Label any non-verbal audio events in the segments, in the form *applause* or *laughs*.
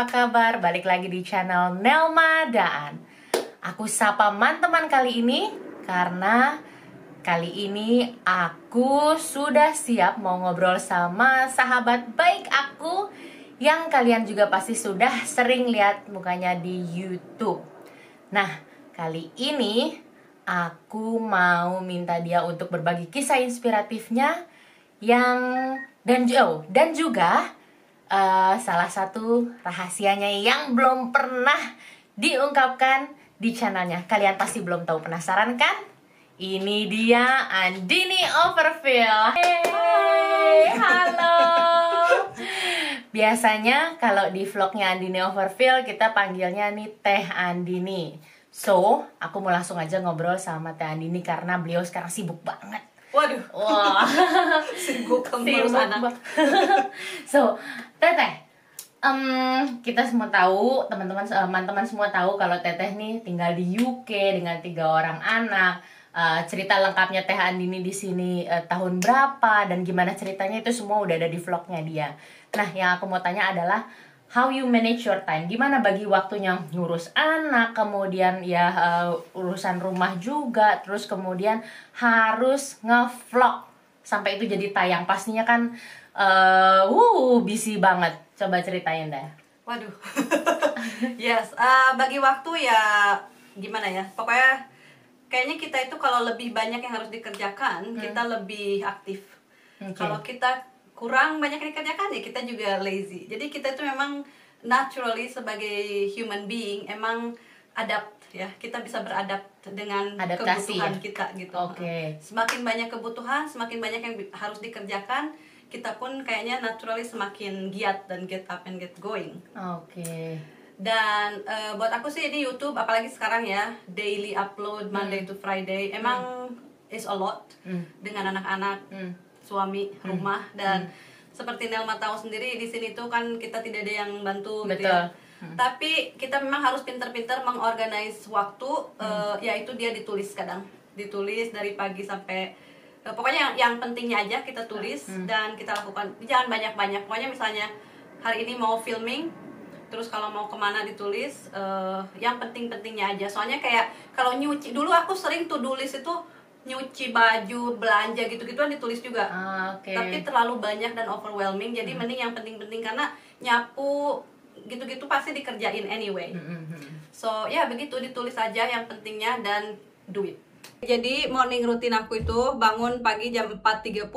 Apa kabar? Balik lagi di channel Nelma Daan Aku sapa teman-teman kali ini Karena kali ini aku sudah siap mau ngobrol sama sahabat baik aku Yang kalian juga pasti sudah sering lihat mukanya di Youtube Nah, kali ini aku mau minta dia untuk berbagi kisah inspiratifnya yang dan oh, dan juga uh, salah satu rahasianya yang belum pernah diungkapkan di channelnya. Kalian pasti belum tahu penasaran kan? Ini dia Andini Overfill. Hey, halo. Biasanya kalau di vlognya Andini Overfill kita panggilnya nih Teh Andini. So, aku mau langsung aja ngobrol sama Teh Andini karena beliau sekarang sibuk banget Waduh. Wah. *laughs* Sibuk ngurus anak. *laughs* so, Teteh, um, kita semua tahu, teman-teman teman-teman semua tahu kalau Teteh nih tinggal di UK dengan tiga orang anak. Uh, cerita lengkapnya Teh Andini di sini uh, tahun berapa dan gimana ceritanya itu semua udah ada di vlognya dia. Nah, yang aku mau tanya adalah how you manage your time gimana bagi waktunya ngurus anak kemudian ya uh, urusan rumah juga terus kemudian harus ngevlog sampai itu jadi tayang pastinya kan uh, uh busy banget coba ceritain deh waduh *laughs* yes uh, bagi waktu ya gimana ya pokoknya kayaknya kita itu kalau lebih banyak yang harus dikerjakan hmm. kita lebih aktif okay. kalau kita kurang banyak yang dikerjakan ya kita juga lazy jadi kita itu memang naturally sebagai human being emang adapt ya kita bisa beradap dengan Adaptasi, kebutuhan ya? kita gitu okay. semakin banyak kebutuhan semakin banyak yang harus dikerjakan kita pun kayaknya naturally semakin giat dan get up and get going oke okay. dan uh, buat aku sih ini YouTube apalagi sekarang ya daily upload Monday hmm. to Friday emang hmm. is a lot hmm. dengan anak-anak hmm suami hmm. rumah dan hmm. seperti Nelma tahu sendiri di sini tuh kan kita tidak ada yang bantu Betul. gitu ya. Hmm. Tapi kita memang harus pinter-pinter mengorganize waktu hmm. uh, yaitu dia ditulis kadang ditulis dari pagi sampai pokoknya yang, yang pentingnya aja kita tulis hmm. dan kita lakukan jangan banyak-banyak pokoknya misalnya hari ini mau filming terus kalau mau ke mana ditulis uh, yang penting-pentingnya aja soalnya kayak kalau nyuci dulu aku sering tuh tulis itu nyuci baju belanja gitu gituan ditulis juga ah, okay. tapi terlalu banyak dan overwhelming jadi hmm. mending yang penting-penting karena nyapu gitu-gitu pasti dikerjain anyway hmm, hmm, hmm. so ya begitu ditulis aja yang pentingnya dan duit jadi morning routine aku itu bangun pagi jam 4.30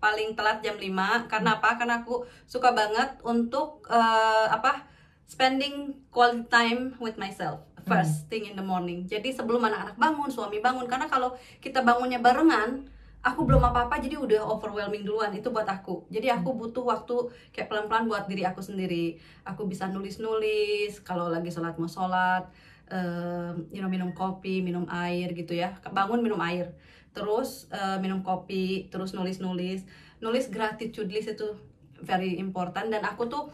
paling telat jam 5 karena apa karena aku suka banget untuk uh, apa spending quality time with myself first hmm. thing in the morning. Jadi sebelum anak-anak bangun, suami bangun karena kalau kita bangunnya barengan, aku belum apa-apa jadi udah overwhelming duluan itu buat aku. Jadi aku hmm. butuh waktu kayak pelan-pelan buat diri aku sendiri. Aku bisa nulis-nulis kalau lagi sholat mau sholat, uh, you know, minum kopi, minum air gitu ya. Bangun minum air, terus uh, minum kopi, terus nulis-nulis. Nulis gratitude list itu very important dan aku tuh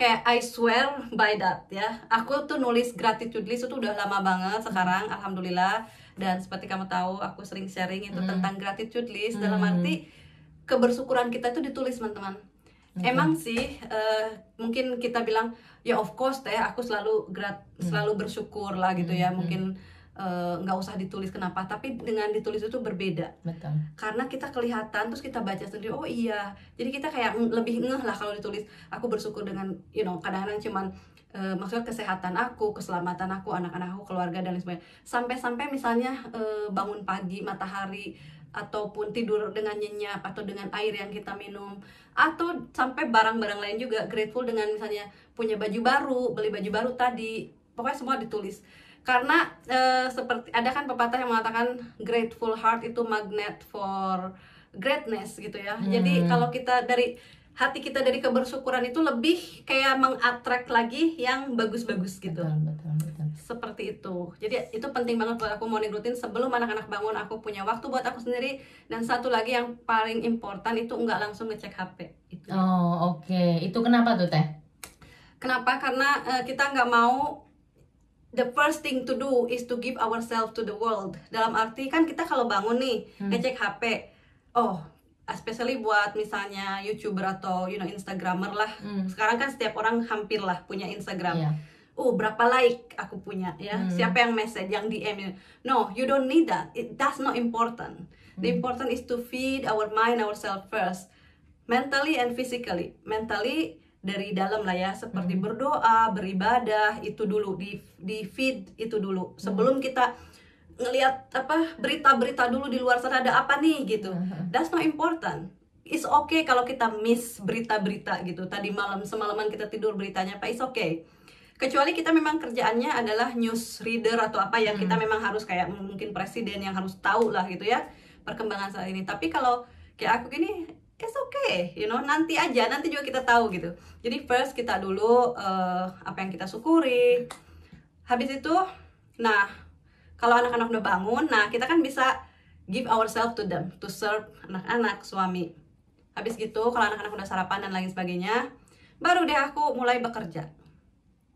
kayak I swear by that ya aku tuh nulis gratitude list itu udah lama banget sekarang alhamdulillah dan seperti kamu tahu aku sering sharing itu hmm. tentang gratitude list hmm. dalam arti kebersyukuran kita itu ditulis teman-teman okay. emang sih uh, mungkin kita bilang ya of course teh aku selalu grat hmm. selalu bersyukur lah gitu ya hmm. mungkin Eh, nggak uh, usah ditulis kenapa tapi dengan ditulis itu berbeda Betul. karena kita kelihatan terus kita baca sendiri oh iya jadi kita kayak lebih ngeh lah kalau ditulis aku bersyukur dengan you know kadang-kadang cuman uh, maksudnya kesehatan aku keselamatan aku anak-anak aku keluarga dan lain sebagainya sampai-sampai misalnya uh, bangun pagi matahari ataupun tidur dengan nyenyak atau dengan air yang kita minum atau sampai barang-barang lain juga grateful dengan misalnya punya baju baru beli baju baru tadi pokoknya semua ditulis karena uh, seperti ada kan pepatah yang mengatakan grateful heart itu magnet for greatness gitu ya. Hmm. Jadi kalau kita dari hati kita dari kebersyukuran itu lebih kayak mengattract lagi yang bagus-bagus gitu. Betul, betul, betul. Seperti itu. Jadi itu penting banget buat aku morning routine sebelum anak-anak bangun aku punya waktu buat aku sendiri dan satu lagi yang paling important itu nggak langsung ngecek HP. Itu. Oh oke. Okay. Itu kenapa tuh teh? Kenapa? Karena uh, kita nggak mau the first thing to do is to give ourselves to the world. Dalam arti kan kita kalau bangun nih hmm. ngecek HP, oh especially buat misalnya youtuber atau you know instagramer lah Hmm. sekarang kan setiap orang hampir lah punya instagram Iya. Oh berapa like aku punya ya? Hmm. siapa yang message yang dm no you don't need that. It that's not important. The Hmm. important is to feed our mind ourselves first. Mentally and physically. Mentally dari dalam lah ya. Seperti Hmm. berdoa beribadah itu dulu. Di di feed itu dulu. Sebelum Hmm. kita ngelihat apa berita-berita dulu di luar sana ada apa nih gitu. Hmm. that's not important. It's okay kalau kita miss berita-berita gitu. Tadi malam semalaman kita tidur beritanya apa it's okay kecuali kita memang kerjaannya adalah news reader atau apa yang kita memang harus kayak mungkin presiden yang harus tahu lah gitu ya perkembangan saat ini. Tapi kalau kayak aku gini it's okay you know nanti aja nanti juga kita tahu gitu. Jadi first kita dulu eh, apa yang kita syukuri. Habis itu nah kalau anak-anak udah bangun nah kita kan bisa give ourselves to them to serve anak-anak suami. Habis gitu kalau anak-anak udah sarapan dan lain sebagainya baru deh aku mulai bekerja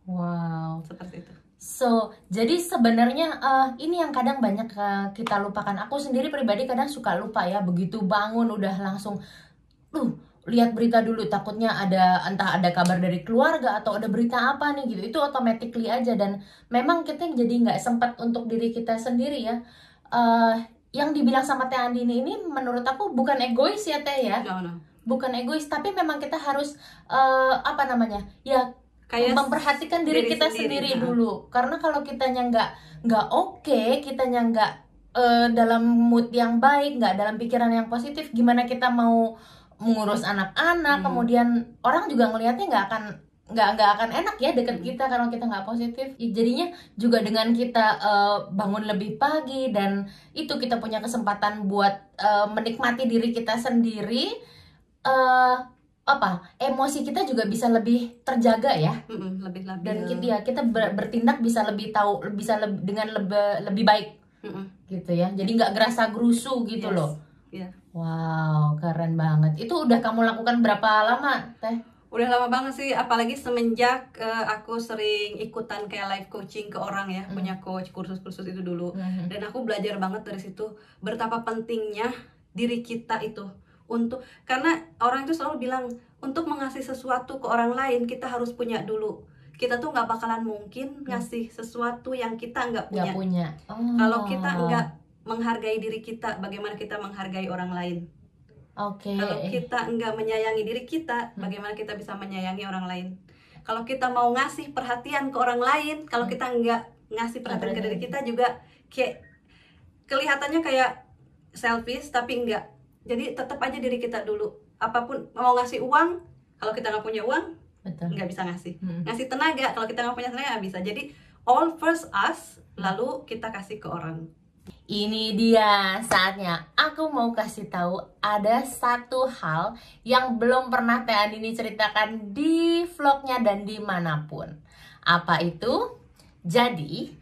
Wow. seperti itu So, jadi sebenarnya eh, ini yang kadang banyak eh, kita lupakan. Aku sendiri pribadi kadang suka lupa ya, begitu bangun udah langsung, duh, lihat berita dulu. Takutnya ada entah ada kabar dari keluarga atau ada berita apa nih gitu. Itu automatically aja dan memang kita jadi nggak sempat untuk diri kita sendiri ya. Eh, yang dibilang sama Teh Andini ini menurut aku bukan egois ya Teh ya, no no bukan egois tapi memang kita harus eh, apa namanya ya kayak memperhatikan diri, diri kita sendiri, sendiri, nah. dulu karena kalau kitanya nggak nggak oke kitanya nggak eh, dalam mood yang baik nggak dalam pikiran yang positif gimana kita mau mengurus anak-anak Hmm. kemudian orang juga ngelihatnya nggak akan nggak nggak akan enak ya deket Hmm. kita kalau kita nggak positif I- jadinya juga dengan kita eh, bangun lebih pagi dan itu kita punya kesempatan buat eh, menikmati diri kita sendiri eh apa emosi kita juga bisa lebih terjaga ya Mm-mm, lebih labil dan kita ya kita ber- bertindak bisa lebih tahu bisa leb- dengan lebih lebih baik Mm-mm. gitu ya jadi nggak gerasa gerusu gitu Yes. loh Iya. wow keren banget itu udah kamu lakukan berapa lama teh udah lama banget sih apalagi semenjak eh, aku sering ikutan kayak live coaching ke orang ya Hmm. punya coach kursus-kursus itu dulu Mhm. dan aku belajar banget dari situ betapa pentingnya diri kita itu untuk karena orang itu selalu bilang untuk mengasih sesuatu ke orang lain kita harus punya dulu. Kita tuh nggak bakalan mungkin ngasih sesuatu yang kita nggak punya. punya. Oh. kalau kita nggak menghargai diri kita bagaimana kita menghargai orang lain? Oke. Kalau kita nggak menyayangi diri kita bagaimana kita bisa menyayangi orang lain? Kalau kita mau ngasih perhatian ke orang lain kalau kita nggak ngasih perhatian ke diri kita juga kayak kelihatannya kayak selfish tapi enggak jadi tetap aja diri kita dulu. Apa pun mau ngasih uang kalau kita nggak punya uang nggak bisa ngasih. Hmm. ngasih tenaga kalau kita nggak punya tenaga nggak bisa. Jadi all first us lalu kita kasih ke orang. Ini dia saatnya. Aku mau kasih tahu ada satu hal yang belum pernah Teh Andini ceritakan di vlognya dan di mana pun. Apa itu? Jadi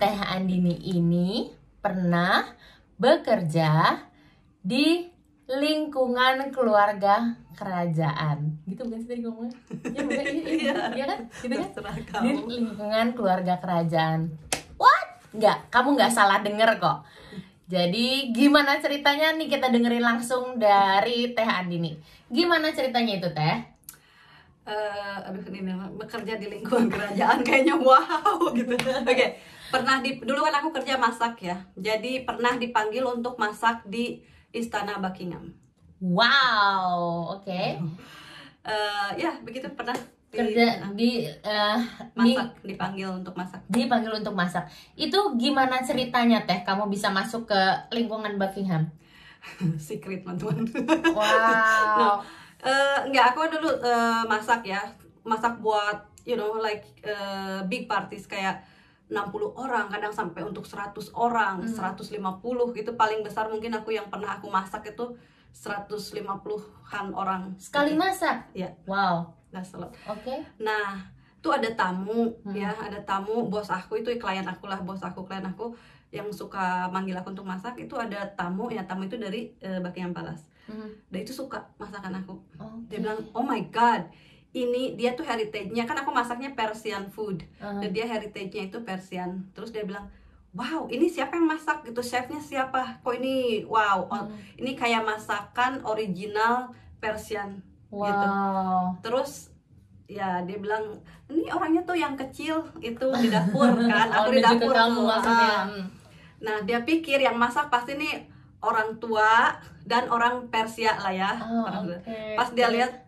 Teh Andini ini pernah bekerja di lingkungan keluarga kerajaan. Gitu bukan sih tadi ngomongnya? Ya, bukan? Iya, iya, iya kan? Gitu kan? di kamu lingkungan keluarga kerajaan. What? Nggak, kamu nggak salah denger kok. Jadi gimana ceritanya nih kita dengerin langsung dari Teh Andini. Gimana ceritanya itu Teh? eh aduh ini bekerja di lingkungan kerajaan kayaknya wow gitu. Oke, pernah di dulu kan aku kerja masak ya. Jadi pernah dipanggil untuk masak di Istana Buckingham. Wow, oke. Eh ya, begitu pernah di- Kerja di di masak, dipanggil untuk masak. dipanggil untuk masak. Itu gimana ceritanya Teh? Kamu bisa masuk ke lingkungan Buckingham? *laughs* Secret, teman-teman. Wow. Eh, enggak, aku dulu eh, masak ya. Masak buat you know like eh, big parties kayak 60 orang, kadang sampai untuk 100 orang, Hmm. 150 itu paling besar mungkin aku yang pernah aku masak itu 150-an orang. Sekali masak. Iya. Wow. That's a lot. Oke. Nah, tuh ada tamu Hmm. ya, ada tamu bos aku itu klien aku lah, bos aku klien aku yang suka manggil aku untuk masak itu ada tamu ya tamu itu dari eh, Buckingham Palace. Hmm. Dia itu suka masakan aku. Oke. Dia bilang, "Oh my god, ini dia tuh heritage-nya kan aku masaknya Persian food. Uh, Dan dia heritage-nya itu Persian." Terus dia bilang, wow ini siapa yang masak gitu chefnya siapa kok ini wow oh, ini kayak masakan original Persian gitu Wow. terus ya dia bilang ini orangnya tuh yang kecil itu di dapur *laughs* kan Oh, aku di menuju ke dapur kamu tuh. Ah. Hmm. nah dia pikir yang masak pasti nih orang tua dan orang Persia lah ya Oh, Orang- oke. pas dia lihat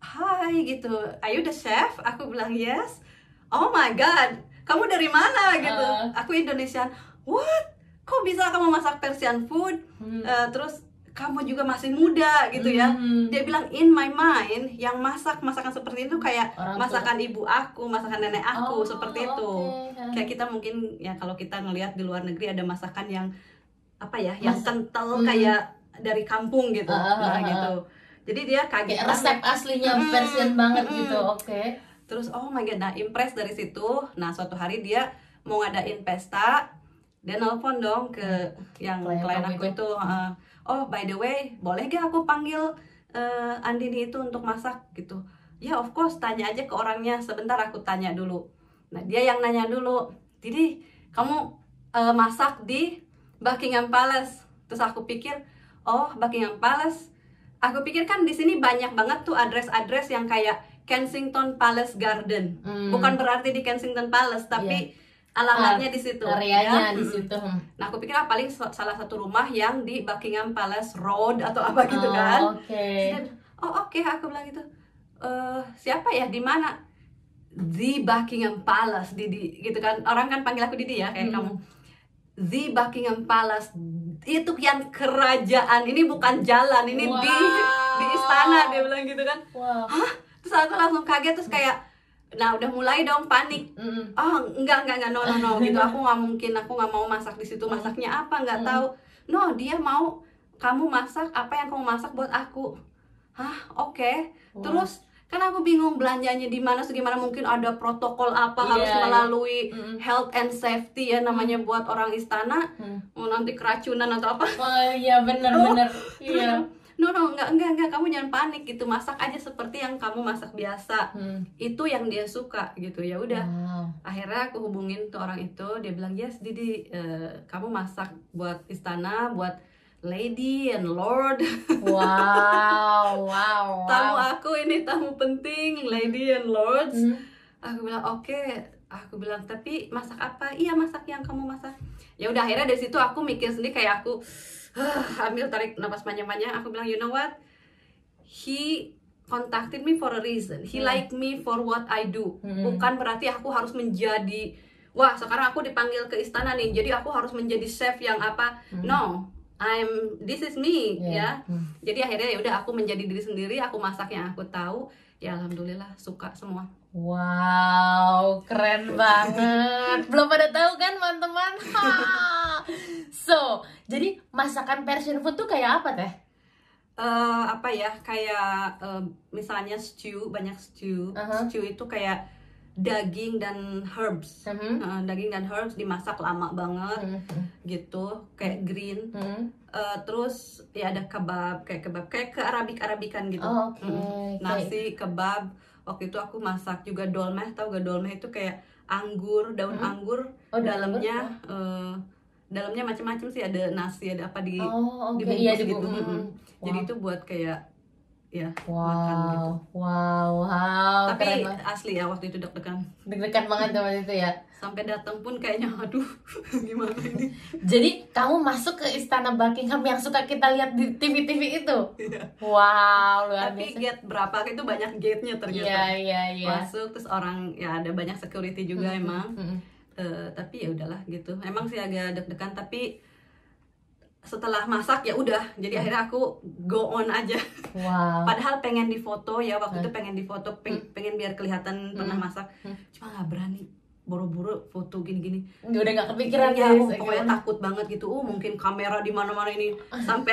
hai gitu. Are you the chef? Aku bilang yes. Oh my god kamu dari mana? Gitu. Aku Indonesian what? Kok bisa kamu masak Persian food? Hmm. Eh, terus kamu juga masih muda gitu ya. Hmm. dia bilang in my mind yang masak masakan seperti itu kayak Orang tua. masakan ibu aku masakan nenek aku Oh, seperti itu. oke. kayak kita mungkin ya kalau kita ngelihat di luar negeri ada masakan yang apa ya yang Mas- kental Hmm. kayak dari kampung gitu. Ah, ah, nah ah, gitu jadi dia kaget Kayak resep banget. aslinya Mm-mm, Persian banget mm-mm. gitu. Oke. terus oh my god nah impress dari situ nah suatu hari dia mau ngadain pesta dia nelpon dong ke yang Klien klien aku itu. itu uh, oh by the way boleh gak aku panggil uh, Andini itu untuk masak gitu ya of course tanya aja ke orangnya sebentar aku tanya dulu nah dia yang nanya dulu jadi kamu uh, masak di Buckingham Palace terus aku pikir oh Buckingham Palace aku pikir kan di sini banyak banget tuh address-address yang kayak Kensington Palace Garden Hmm. bukan berarti di Kensington Palace tapi alamatnya di situ Areanya ya. di situ. Hmm. Nah, aku pikir ah, paling sa- salah satu rumah yang di Buckingham Palace Road atau apa gitu Oh, kan. Oke. Dia bilang, oh oke, aku bilang gitu. Eh siapa ya di mana? Di Buckingham Palace, Didi, gitu kan. Orang kan panggil aku Didi ya, kayak Hmm. kamu. The Buckingham Palace itu yang kerajaan. Ini bukan jalan, ini di di Wow. istana dia bilang gitu kan. Wow. Terus aku langsung kaget terus kayak nah udah mulai dong panik Mm-mm. oh enggak enggak enggak no no no gitu aku *laughs* nggak mungkin aku nggak mau masak di situ masaknya apa nggak Hmm. tahu no dia mau kamu masak apa yang kamu masak buat aku hah oke Wah. terus kan aku bingung belanjanya di mana segimana mungkin ada protokol apa Iya, harus iya. melalui Mm-mm. health and safety ya namanya buat orang istana Hmm. mau nanti keracunan atau apa Oh iya benar Oh, benar. *laughs* Iya. no no enggak enggak enggak kamu jangan panik gitu masak aja seperti yang kamu masak biasa Hmm. itu yang dia suka gitu ya udah Wow. akhirnya aku hubungin tuh orang itu dia bilang yes Didi eh, kamu masak buat istana buat lady and lord. Wow, *laughs* wow, tamu wow. aku ini tamu penting lady and lords. Hmm. aku bilang oke. Aku bilang tapi masak apa? Iya masak yang kamu masak. Ya udah akhirnya dari situ aku mikir sendiri kayak aku ambil tarik napas panjang-panjang aku bilang you know what? He contacted me for a reason. He Hmm. like me for what I do. Hmm. bukan berarti aku harus menjadi wah sekarang aku dipanggil ke istana nih jadi aku harus menjadi chef yang apa. Hmm. no I'm this is me Iya. ya Hmm. jadi akhirnya ya udah aku menjadi diri sendiri aku masak yang aku tahu ya alhamdulillah suka semua Wow, keren banget. *laughs* Belum pada tahu kan, teman-teman? *laughs* So, jadi masakan Persian food tuh kayak apa teh? eh apa ya kayak eh, misalnya stew banyak stew Aha. stew itu kayak daging dan herbs Hmm. Eh, daging dan herbs dimasak lama banget Hmm. gitu kayak green Hmm. Eh, terus ya ada kebab kayak kebab kayak ke arabik arabikan gitu Oh, oke. Mm. nasi kebab waktu itu aku masak juga dolmeh tau gak dolmeh itu kayak anggur daun Hmm. anggur Oh, dalamnya eh, dalamnya macam-macam sih ada nasi ada apa di Oh, oke. dibungkus Iya, gitu. Mm-mm. jadi Wow. itu buat kayak ya makan gitu Wow, wow, wow, tapi keren asli ya waktu itu deg-degan Deg-degan banget sama itu ya. sampai datang pun kayaknya aduh *laughs* gimana ini Jadi kamu masuk ke istana Buckingham yang suka kita lihat di TV-TV itu. Iya. Wow, luar tapi biasa. gate berapa itu banyak gate-nya ternyata Iya, iya, iya. masuk terus orang ya ada banyak security juga Mm, emang mm. Eh, tapi ya udahlah gitu emang sih agak deg-degan tapi setelah masak ya udah jadi akhirnya aku go on aja Wow. padahal pengen difoto ya waktu itu pengen difoto peng- pengen biar kelihatan pernah Hmm. masak Hmm. cuma nggak berani buru-buru foto gini-gini udah nggak kepikiran ya guys. aku pokoknya Gimana? takut banget gitu oh mungkin kamera di mana-mana ini *laughs* sampai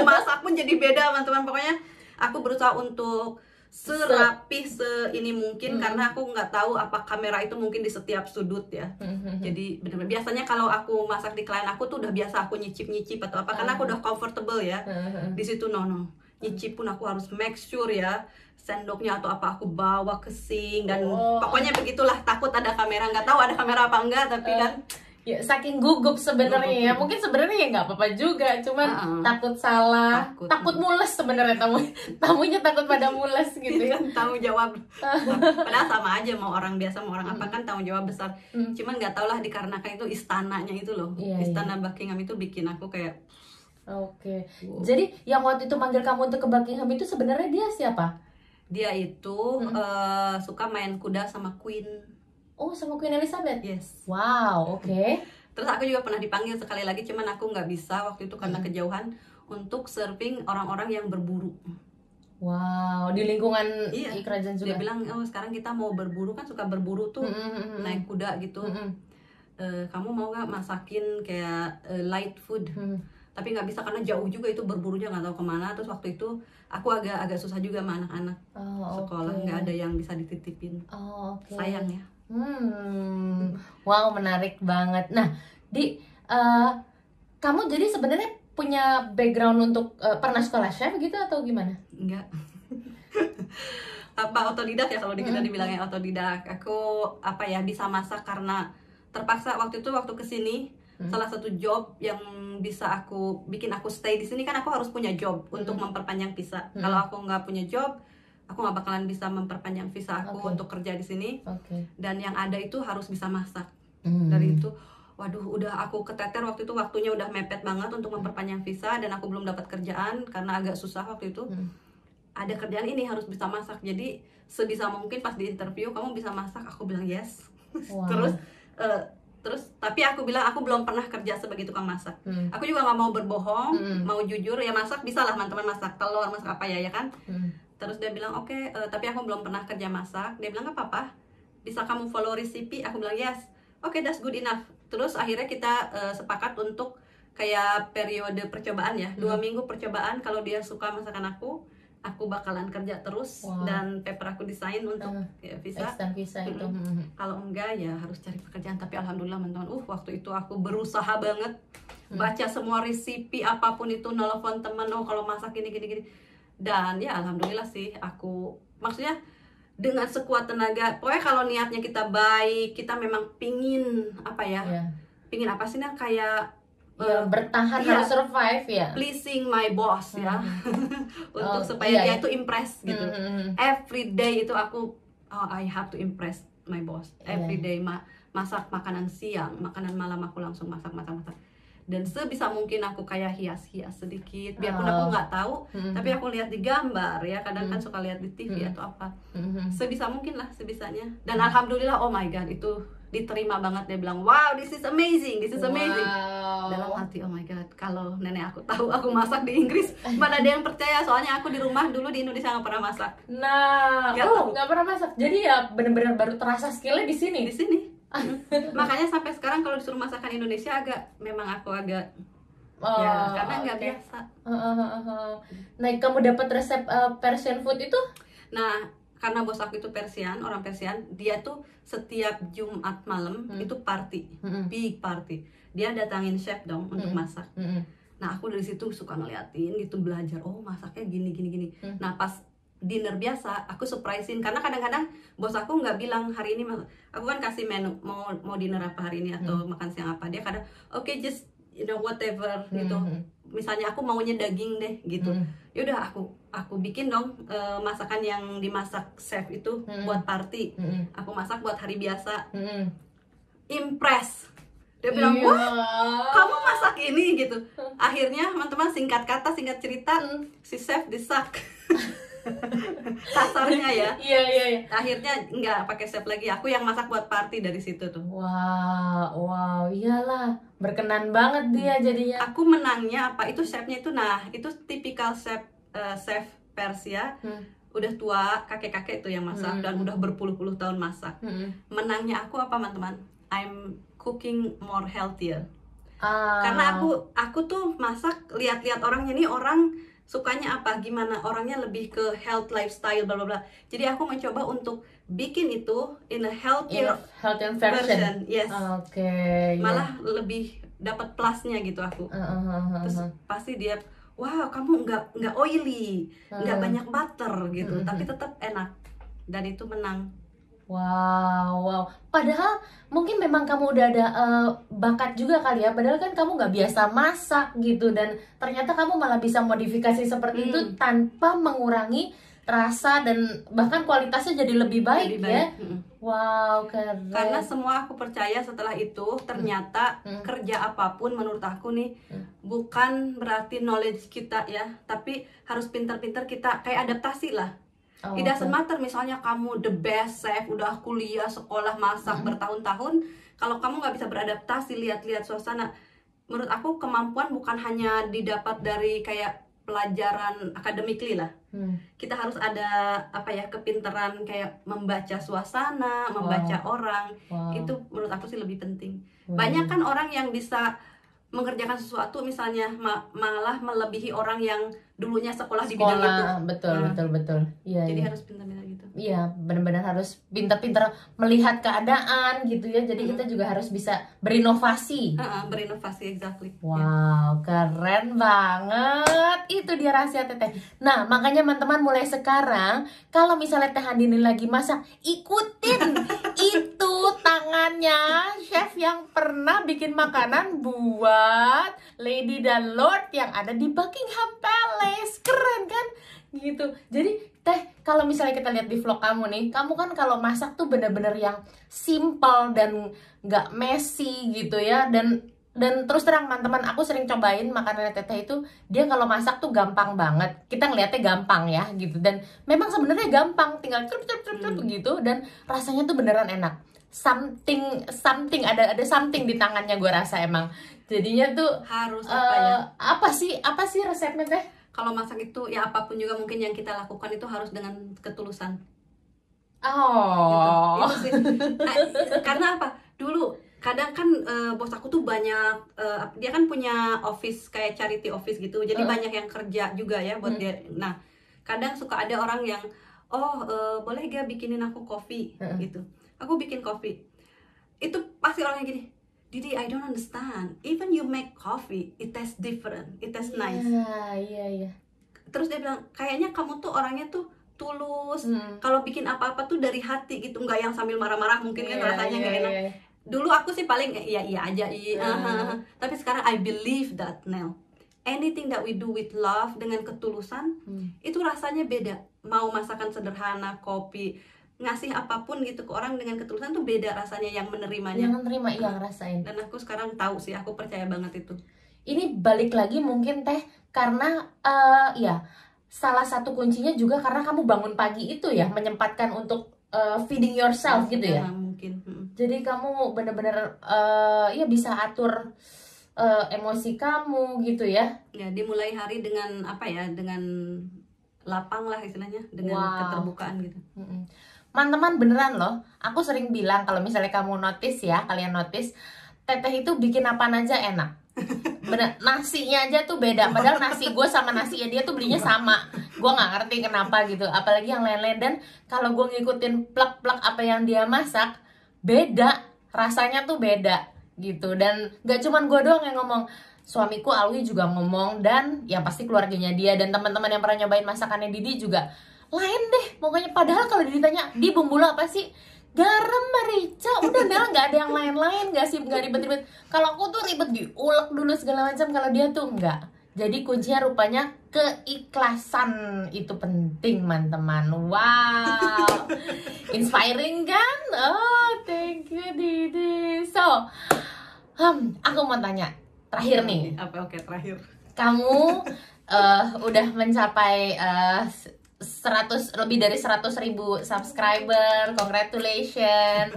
masak pun jadi beda teman-teman pokoknya aku berusaha untuk serapi se ini mungkin Hmm. karena aku nggak tahu apa kamera itu mungkin di setiap sudut ya Mhm. jadi benar-benar biasanya kalau aku masak di klien aku tuh udah biasa aku nyicip-nyicip atau apa karena aku Hmm. udah comfortable ya Mhm. di situ no no nyicip pun aku harus make sure ya sendoknya atau apa aku bawa ke sink dan Oh. pokoknya begitulah takut ada kamera nggak tahu ada kamera apa enggak tapi Eh. kan ya saking gugup sebenarnya ya. Mungkin sebenarnya ya nggak apa-apa juga cuman Uh-uh. takut salah. Takut. takut, mules sebenarnya tamu *laughs* tamunya takut pada mules gitu ya. *laughs* Kan tanggung jawab. *laughs* Padahal sama aja mau orang biasa mau orang apa kan tanggung jawab besar. Hmm. cuman nggak tau lah dikarenakan itu istananya itu loh. Iya, istana Buckingham itu bikin aku kayak oke. Wow. jadi yang waktu itu manggil kamu untuk ke Buckingham itu sebenarnya dia siapa? Dia itu Hmm. eh, suka main kuda sama Queen oh sama Queen Elizabeth? Yes. Wow oke. *laughs* Terus aku juga pernah dipanggil sekali lagi cuman aku nggak bisa waktu itu karena Hmm. kejauhan untuk serving orang-orang yang berburu. Wow di lingkungan Iya. kerajaan juga? dia bilang oh sekarang kita mau berburu kan suka berburu tuh Mm, mm, mm, mm. naik kuda gitu. Mm, mm, Eh, kamu mau nggak masakin kayak eh, light food? Mm. tapi nggak bisa karena jauh juga itu berburunya nggak tahu ke mana. Terus waktu itu aku agak agak susah juga sama anak-anak Oh, sekolah nggak ada yang bisa dititipin. Oh, oke. sayang ya Hmm, wow menarik banget. Nah, di eh, kamu jadi sebenarnya punya background untuk eh, pernah sekolah chef gitu atau gimana? enggak apa otodidak ya kalau di kita Mm. dibilangnya otodidak aku apa ya bisa masak karena terpaksa waktu itu waktu ke sini Mm. salah satu job yang bisa aku bikin aku stay di sini kan aku harus punya job untuk Mm. memperpanjang visa Mm. kalau aku nggak punya job aku nggak bakalan bisa memperpanjang visa aku Oke. untuk kerja di sini Oke. dan yang ada itu harus bisa masak Hmm. dari itu waduh udah aku keteter waktu itu waktunya udah mepet banget untuk memperpanjang visa dan aku belum dapat kerjaan karena agak susah waktu itu Hmm. ada kerjaan ini harus bisa masak jadi sebisa mungkin pas di interview kamu bisa masak aku bilang yes *laughs* Wow. terus eh, terus tapi aku bilang aku belum pernah kerja sebagai tukang masak Hmm. aku juga nggak mau berbohong Hmm. mau jujur ya masak bisa lah teman-teman masak telur masak apa ya ya kan Hmm. Terus dia bilang oke eh, tapi aku belum pernah kerja masak dia bilang nggak apa-apa bisa kamu follow recipe aku bilang yes oke that's good enough terus akhirnya kita eh, sepakat untuk kayak periode percobaan ya dua Hmm. minggu percobaan kalau dia suka masakan aku aku bakalan kerja terus Wow. dan paper aku desain untuk ya, visa Extend visa itu. Mm-mm. Hmm. kalau enggak ya harus cari pekerjaan tapi alhamdulillah teman-teman uh waktu itu aku berusaha banget Hmm. baca semua resipi apa pun itu nelfon temen oh kalau masak gini gini gini dan ya alhamdulillah sih aku maksudnya dengan sekuat tenaga pokoknya kalau niatnya kita baik kita memang pingin apa ya Ya. pingin apa sih nah kayak Ya, eh, bertahan iya. harus survive ya. pleasing my boss ya *laughs* untuk Oh, supaya iya, dia iya. tuh impress gitu Hmm, hmm, hmm. every day itu aku oh, I have to impress my boss Iya. every day ma- masak makanan siang makanan malam aku langsung masak masak masak dan sebisa mungkin aku kayak hias-hias sedikit biarpun aku Oh. nggak tahu Hmm, tapi aku lihat di gambar ya kadang kan Hmm. suka lihat di TV Hmm. atau apa hmm, hmm. sebisa mungkin lah sebisanya dan alhamdulillah oh my god itu diterima banget dia bilang wow this is amazing this is amazing Wow. dalam hati oh my god kalau nenek aku tahu aku masak di Inggris mana ada yang percaya soalnya aku di rumah dulu di Indonesia nggak pernah masak Nah, Nggak oh tahu. nggak pernah masak. Jadi ya bener-bener baru terasa skillnya di sini. di sini *laughs* makanya sampai sekarang kalau disuruh masakan Indonesia agak memang aku agak Oh, ya karena nggak oke. biasa Heeh, heeh, heeh. Nah, kamu dapat resep uh, Persian food itu? nah karena bos aku itu Persian orang Persian dia tuh setiap Jumat malam Hmm. itu party Mm-mm. big party dia datangin chef dong untuk Hmm. masak Mm-mm. nah aku dari situ suka ngeliatin gitu belajar oh masaknya gini gini gini Hmm. nah pas dinner biasa aku surprisein karena kadang-kadang bos aku nggak bilang hari ini aku kan kasih menu mau mau dinner apa hari ini atau makan siang apa dia kadang oke just you know whatever gitu Mhm. misalnya aku maunya daging deh gitu Mhm. yaudah aku aku bikin dong eh, masakan yang dimasak chef itu Hmm. buat party Mm-mm. aku masak buat hari biasa Mm-mm. impress dia bilang Iya. wah kamu masak ini gitu akhirnya teman-teman singkat kata singkat cerita Hmm. si chef disak *laughs* *laughs* kasarnya ya Iya, iya, iya. akhirnya nggak pakai chef lagi aku yang masak buat party dari situ tuh Wow, wow, iyalah. Berkenan banget dia jadinya. aku menangnya apa itu chefnya itu nah itu tipikal chef eh, chef Persia Hmm. udah tua kakek-kakek itu yang masak Hmm. dan udah berpuluh-puluh tahun masak Mm-mm. menangnya aku apa teman-teman I'm cooking more healthier Ah. karena aku aku tuh masak lihat-lihat orangnya nih orang sukanya apa gimana orangnya lebih ke health lifestyle bla bla bla jadi aku mencoba untuk bikin itu in a in healthier health and fashion. version yes Oke. iya. malah lebih dapat plusnya gitu aku Ah, ah, ah, ah, terus ah. pasti dia wow kamu nggak nggak oily nggak Hmm. banyak butter gitu Hmm. tapi tetap enak dan itu menang Wow, wow. Padahal mungkin memang kamu udah ada eh, bakat juga kali ya. Padahal kan kamu nggak biasa masak gitu dan ternyata kamu malah bisa modifikasi seperti Hmm. itu tanpa mengurangi rasa dan bahkan kualitasnya jadi lebih baik, Lebih ya. baik. Mm-mm. Wow, keren. Karena semua aku percaya setelah itu ternyata Hmm. kerja apa pun menurut aku nih Hmm. bukan berarti knowledge kita ya, tapi harus pintar-pintar kita kayak adaptasi lah. Oh, It doesn't matter misalnya kamu the best chef, udah kuliah, sekolah, masak Hmm. bertahun-tahun, kalau kamu nggak bisa beradaptasi lihat-lihat suasana, menurut aku kemampuan bukan hanya didapat dari kayak pelajaran academically lah. Hmm. Kita harus ada apa ya kepintaran kayak membaca suasana, membaca orang. Wow. Itu menurut aku sih lebih penting. Wow. Banyak kan orang yang bisa mengerjakan sesuatu misalnya ma- malah melebihi orang yang dulunya sekolah, di bidang itu. sekolah betul Nah. betul betul iya Jadi iya. harus pintar-pintar gitu. Iya, benar-benar harus pintar-pintar melihat keadaan gitu ya. Jadi Mm-mm. kita juga harus bisa berinovasi. Heeh, berinovasi exactly. Ya. Wow, keren banget. Itu dia rahasia Teteh. Nah, makanya teman-teman mulai sekarang kalau misalnya Teh Handini lagi masak, ikutin *laughs* itu tangannya chef yang pernah bikin makanan buat Lady dan Lord yang ada di Buckingham Palace. Keren kan? Gitu. Jadi Teh, kalau misalnya kita lihat di vlog kamu nih, kamu kan kalau masak tuh bener-bener yang simple dan nggak messy gitu ya. Dan dan terus terang teman-teman, aku sering cobain makanan Teteh itu, dia kalau masak tuh gampang banget. Kita ngeliatnya gampang ya gitu. Dan memang sebenarnya gampang, tinggal celup celup celup Hmm. gitu. Dan rasanya tuh beneran enak. Something something ada ada something di tangannya gue rasa emang. Jadinya tuh Harus apa ya? eh, apa sih apa sih resepnya Teh? Kalau masak itu ya apa pun juga mungkin yang kita lakukan itu harus dengan ketulusan. Oh. Gitu. Itu sih. Nah, karena apa? Dulu kadang kan eh, bos aku tuh banyak eh, dia kan punya office kayak charity office gitu. Jadi Heeh. banyak yang kerja juga ya buat Hmm. dia. Nah, kadang suka ada orang yang oh eh, boleh gak bikinin aku kopi Heeh. gitu. Aku bikin kopi. Itu pasti orangnya gini. Didi, I don't understand. Even you make coffee, it tastes different. It tastes nice. Iya, iya, iya. Terus dia bilang, kayaknya kamu tuh orangnya tuh tulus. Hmm. Kalau bikin apa-apa tuh dari hati gitu, nggak yang sambil marah-marah mungkin kan Iya, rasanya nggak iya, enak. iya. Dulu aku sih paling iya iya aja iya. Hmm. *laughs* Tapi sekarang I believe that Nel. Anything that we do with love dengan ketulusan Hmm. itu rasanya beda. Mau masakan sederhana, kopi, ngasih apa pun gitu ke orang dengan ketulusan tuh beda rasanya yang menerimanya. Jangan terima iya ngerasain. Dan aku sekarang tahu sih, aku percaya banget itu. Ini balik lagi mungkin teh karena eh ya salah satu kuncinya juga karena kamu bangun pagi itu ya menyempatkan untuk eh, feeding yourself gitu ya. Nah, mungkin. Mm. Jadi kamu bener-bener eh, ya bisa atur eh, emosi kamu gitu ya. Ya, dimulai hari dengan apa ya? Dengan lapang lah istilahnya, dengan Wow. keterbukaan gitu. Mm-mm. Teman-teman beneran loh, aku sering bilang kalau misalnya kamu notice ya, kalian notice, teteh itu bikin apa aja enak. Bener, nasinya aja tuh beda. Padahal nasi gue sama nasinya dia tuh belinya sama. Gue nggak ngerti kenapa gitu. Apalagi yang lain-lain dan kalau gue ngikutin plak-plak apa yang dia masak, beda. Rasanya tuh beda gitu. Dan gak cuman gue doang yang ngomong. Suamiku Alwi juga ngomong dan ya pasti keluarganya dia dan teman-teman yang pernah nyobain masakannya Didi juga lain deh pokoknya. Padahal kalau ditanya di bumbu apa sih? Garam merica. Udah Nel nggak ada yang lain-lain. Nggak sih nggak ribet-ribet. Kalau aku tuh ribet diulek dulu segala macam. Kalau dia tuh nggak. Jadi kuncinya rupanya keikhlasan. Itu penting teman-teman. Wow. *laughs* Inspiring kan? Oh thank you Didi. So hmm, aku mau tanya. Terakhir nih. Apa oke terakhir. kamu eh, udah mencapai eh, 100 lebih dari 100 ribu subscriber, congratulations.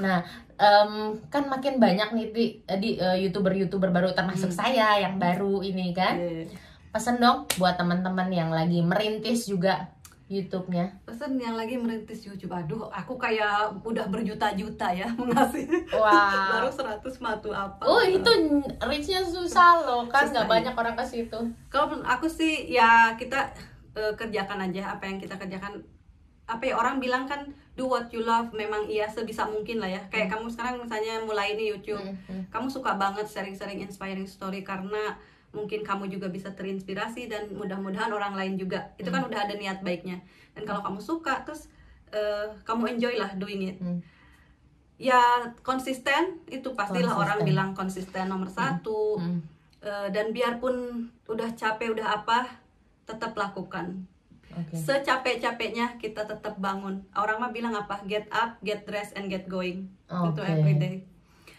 Nah, em, kan makin banyak nih di, di eh, youtuber-youtuber baru termasuk Hmm. saya yang baru ini kan. Iya. Pesen dong buat teman-teman yang lagi merintis juga YouTube-nya. Pesan yang lagi merintis YouTube. Aduh, aku kayak udah berjuta-juta ya *laughs* mengasih. Wow. Baru 100 matu apa. Oh itu reach-nya susah loh kan nggak iya. banyak orang ke situ. Kalau aku sih ya kita eh, kerjakan aja apa yang kita kerjakan. Apa ya orang bilang kan do what you love memang iya sebisa mungkin lah ya. Kayak kamu sekarang misalnya mulai ini YouTube. Hmm, hmm. Kamu suka banget sharing-sharing inspiring story karena mungkin kamu juga bisa terinspirasi dan mudah-mudahan orang lain juga. Itu kan udah ada niat baiknya. Dan kalau kamu suka terus eh, kamu enjoy lah doing it Hmm. ya konsisten itu pastilah Konsisten. orang bilang konsisten nomor satu Hmm. Eh, dan biarpun udah capek udah apa tetap lakukan Oke. secapek-capeknya kita tetap bangun orang mah bilang apa get up get dressed and get going itu Oke. everyday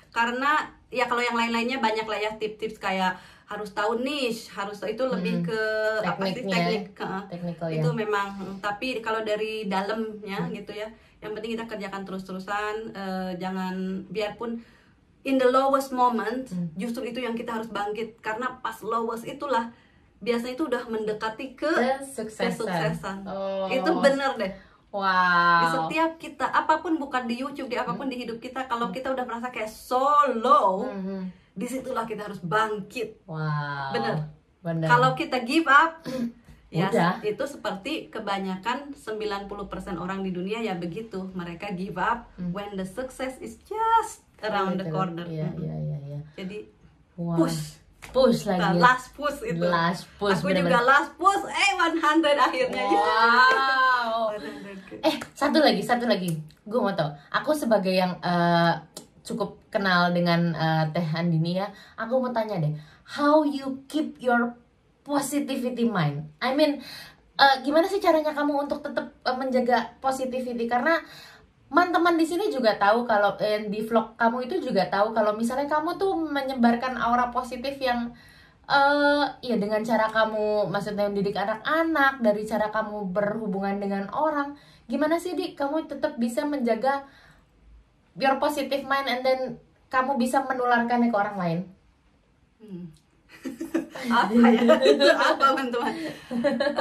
karena ya kalau yang lain-lainnya banyak lah ya tips-tips kayak harus tahu niche harus itu lebih Hmm. ke apa sih teknik Heeh. Technical ya. itu memang tapi kalau dari dalamnya gitu ya yang penting kita kerjakan terus-terusan eh, jangan biarpun in the lowest moment Hmm. justru itu yang kita harus bangkit karena pas lowest itulah biasanya itu udah mendekati ke Kesuksesan. kesuksesan Oh. itu bener deh di Wow. setiap kita apa pun bukan di YouTube di apa pun di hidup kita kalau kita udah merasa kayak solo Mhm. di situlah kita harus bangkit Wow. Bener. Bener. Kalau kita give up, *clears throat* ya Udah. itu seperti kebanyakan 90% orang di dunia ya begitu. Mereka give up when the success is just around the Betul. corner. Iya, iya, iya, iya. Jadi Wow. push. Push Nah, lagi. ya. last push itu. Last push, Aku bener-bener. juga last push. Eh 100 akhirnya. Wow. 100. *laughs* Eh, satu lagi, satu lagi. Gue mau tau. Aku sebagai yang eh, cukup kenal dengan eh, Teh Andini ya, aku mau tanya deh, how you keep your positivity mind? I mean, eh, gimana sih caranya kamu untuk tetap eh, menjaga positivity? Karena teman-teman di sini juga tahu kalau eh, di vlog kamu itu juga tahu kalau misalnya kamu tuh menyebarkan aura positif yang eh ya dengan cara kamu maksudnya mendidik anak-anak dari cara kamu berhubungan dengan orang gimana sih dik? Kamu tetap bisa menjaga your positive mind and then kamu bisa menularkannya ke orang lain. Hmm. *laughs* apa ya? *laughs* Itu apa teman-teman. *laughs*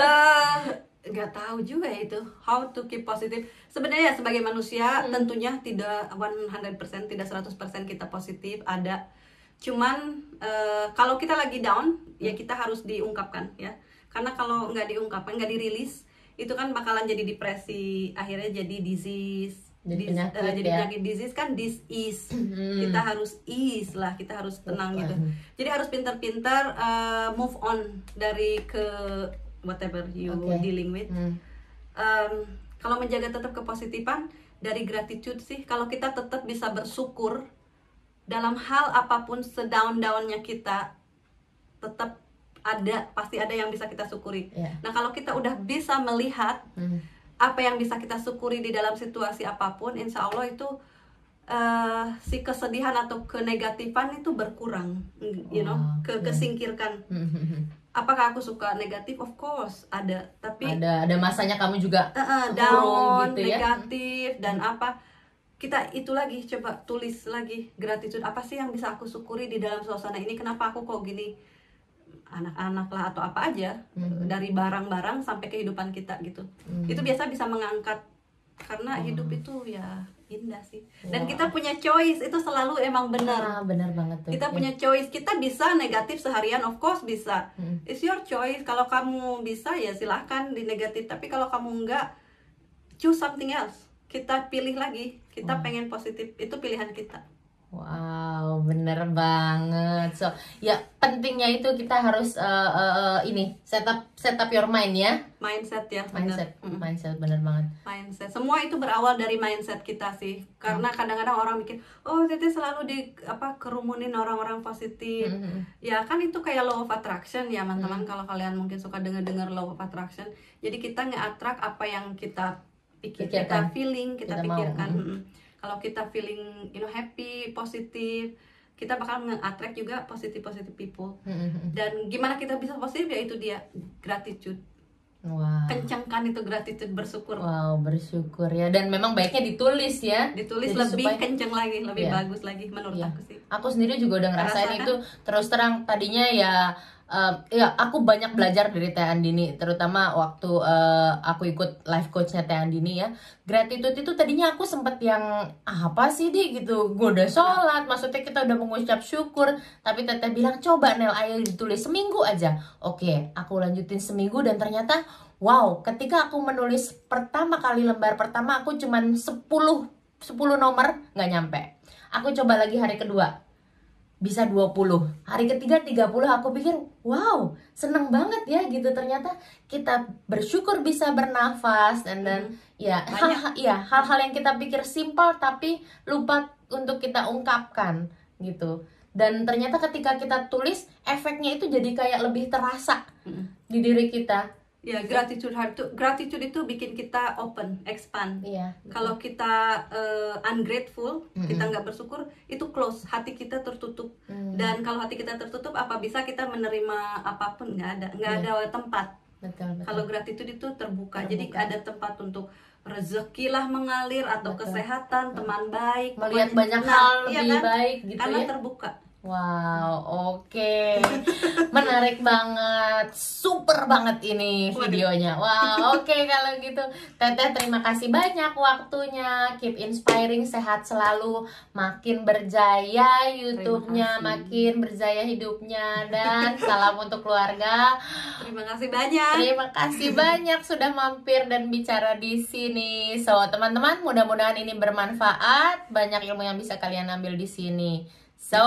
Eh, nggak tahu juga ya itu how to keep positive sebenarnya ya sebagai manusia Hmm. tentunya tidak 100% tidak 100% kita positif ada cuman eh, kalau kita lagi down ya kita harus diungkapkan ya karena kalau nggak diungkapkan nggak dirilis itu kan bakalan jadi depresi akhirnya jadi disease Jadi penyakit eh, jadi ya. penyakit disease kan dis is Hmm. kita harus ease lah kita harus tenang gitu Hmm. jadi harus pintar-pintar uh, move on dari ke whatever you Oke. dealing with. Hmm. Um, kalau menjaga tetap kepositifan dari gratitude sih, kalau kita tetap bisa bersyukur dalam hal apa pun sedown-downnya kita, tetap ada pasti ada yang bisa kita syukuri. Ya. Nah kalau kita udah bisa melihat Hmm. apa yang bisa kita syukuri di dalam situasi apa pun, insya Allah itu eh, si kesedihan atau kenegatifan itu berkurang, you know, Wow, ke kesingkirkan. Hmm. Apakah aku suka negatif? Of course ada, tapi ada ada masanya kamu juga eh, Kurung down, gitu ya. negatif dan apa? Kita itu lagi coba tulis lagi gratitude apa sih yang bisa aku syukuri di dalam suasana ini? Kenapa aku kok gini? Anak-anak lah atau apa aja Mhm. dari barang-barang sampai kehidupan kita gitu Hmm. itu biasa bisa mengangkat karena hidup itu ya indah sih dan Wow. kita punya choice itu selalu emang benar Ah, benar banget tuh kita Ya. punya choice kita bisa negatif seharian of course bisa Hmm. it's your choice kalau kamu bisa ya silahkan di negatif tapi kalau kamu enggak choose something else kita pilih lagi kita Hmm. pengen positif itu pilihan kita Wow, bener banget. So, ya pentingnya itu kita harus eh, eh, ini setup setup your mind ya, mindset ya mindset, Mm. mindset bener banget. mindset semua itu berawal dari mindset kita sih karena kadang-kadang orang mikir oh Tete selalu di apa kerumunin orang-orang positif Mhm. ya kan itu kayak law of attraction ya teman-teman kalau kalian mungkin suka dengar-dengar law of attraction jadi kita nge-attract apa yang kita pikir kita Pikirkan. feeling kita, Kita mau, pikirkan mm. Mm-mm. Kalau kita feeling you know happy positif kita bakal nge-attract juga positive positive people Mhm. dan gimana kita bisa positif ya itu dia gratitude Wow. kencangkan itu gratitude bersyukur Wow, bersyukur ya. Dan memang baiknya ditulis ya. ditulis Jadi lebih supaya- kenceng lagi lebih Iya. bagus lagi menurut Iya. aku sih Aku sendiri juga udah ngerasain Ngerasakan? itu. Terus terang tadinya ya eh, ya aku banyak belajar dari Teh Andini, terutama waktu eh, aku ikut life coachnya Teh Andini ya. Gratitude itu tadinya aku sempet yang "Ah, apa sih di gitu. Gue udah sholat, maksudnya kita udah mengucap syukur. Tapi Teteh bilang coba Nel ayo ditulis seminggu aja. Oke, aku lanjutin seminggu dan ternyata wow, ketika aku menulis pertama kali lembar pertama aku cuman 10 10 nomor nggak nyampe. Aku coba lagi hari kedua bisa 20 hari ketiga 30 aku pikir wow seneng banget ya gitu. Ternyata kita bersyukur bisa bernafas dan dan ya Banyak. hal ya hal-hal yang kita pikir simpel tapi lupa untuk kita ungkapkan gitu. Dan ternyata ketika kita tulis efeknya itu jadi kayak lebih terasa Mm. di diri kita Ya, gratitude heart itu gratitude itu bikin kita open, expand. iya Kalau kita eh, ungrateful, Mm-mm. kita nggak bersyukur, itu close, hati kita tertutup. Hmm, Dan kalau hati kita tertutup, apa bisa kita menerima apa pun? Nggak ada, nggak Iya. ada tempat. betul betul Kalau gratitude itu terbuka, jadi Terbuka. ada tempat untuk rezeki lah mengalir atau Betul. kesehatan, teman baik, melihat banyak Nah, hal iya lebih kan? baik gitu Karena ya terbuka. Wow, oke. Menarik banget. Super banget ini videonya. Wow, oke kalau gitu. Teteh terima kasih banyak waktunya. Keep inspiring, sehat selalu. Makin berjaya YouTube-nya, makin berjaya hidupnya dan salam untuk keluarga. Terima kasih banyak. Terima kasih banyak sudah mampir dan bicara di sini. So, teman-teman, mudah-mudahan ini bermanfaat. Banyak ilmu yang bisa kalian ambil di sini. So,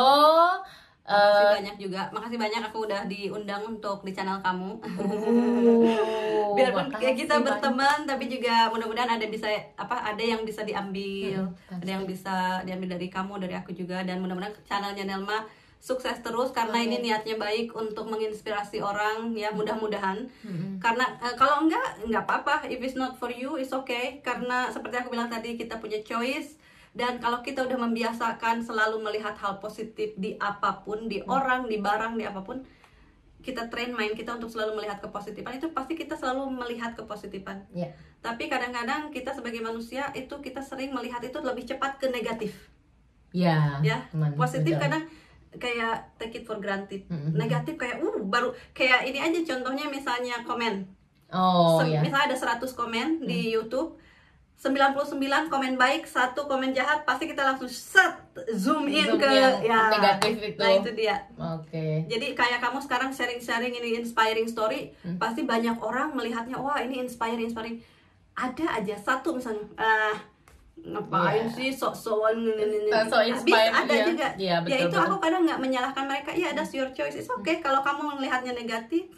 Makasih eh banyak juga. Makasih banyak aku udah diundang untuk di channel kamu. uh, *laughs* Biarpun kita banyak. berteman tapi juga mudah-mudahan ada bisa apa ada yang bisa diambil, Hmm, ada yang bisa diambil dari kamu, dari aku juga dan mudah-mudahan channelnya Nelma sukses terus karena Oke. ini niatnya baik untuk menginspirasi orang ya mudah-mudahan Mm-mm. karena eh, kalau enggak enggak apa-apa if it's not for you it's okay karena seperti aku bilang tadi kita punya choice dan kalau kita udah membiasakan selalu melihat hal positif di apa pun di orang di barang di apa pun kita train mind kita untuk selalu melihat kepositifan itu pasti kita selalu melihat kepositifan Ya. tapi kadang-kadang kita sebagai manusia itu kita sering melihat itu lebih cepat ke negatif Ya, ya positif betul. kadang kayak take it for granted Mm-mm. negatif kayak uh baru kayak ini aja contohnya misalnya komen Oh ya. Misalnya ada 100 komen di YouTube 99 komen baik, satu komen jahat pasti kita langsung set zoom in Zoom ke ya negatif itu. Nah, itu dia. Oke. Jadi kayak kamu sekarang sharing-sharing ini inspiring story, Hmm. pasti banyak orang melihatnya wah ini inspiring inspiring. Ada aja satu misalnya ah ngapain Iya. sih sok-sokan. So inspired, ada iya. juga. Iya, ya betul, itu betul. aku kadang nggak menyalahkan mereka. Iya, that's your choice. It's okay kalau kamu melihatnya negatif.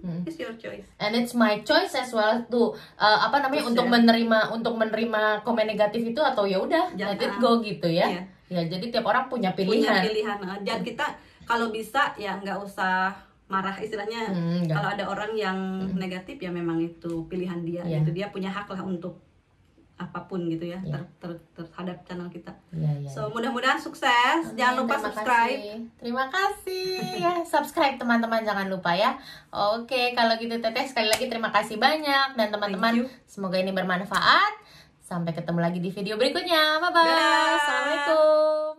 Hmm. It's your choice. And it's my choice as well tuh uh, apa namanya Yes, untuk ya. menerima untuk menerima komen negatif itu atau ya udah Jangan. let it go gitu ya. Iya. Ya jadi tiap orang punya punya pilihan. pilihan Nah, dan kita kalau bisa ya nggak usah marah istilahnya Hmm, kalau ada orang yang negatif ya memang itu pilihan dia Iya. gitu dia punya hak lah untuk apa pun gitu ya Iya. ter- ter- terhadap channel kita Iya, iya. so mudah-mudahan sukses jangan lupa terima subscribe kasih. Terima kasih *laughs* ya, subscribe teman-teman jangan lupa ya. Oke, kalau gitu Teteh sekali lagi terima kasih banyak dan teman-teman semoga ini bermanfaat. Sampai ketemu lagi di video berikutnya. Bye bye. Dadah.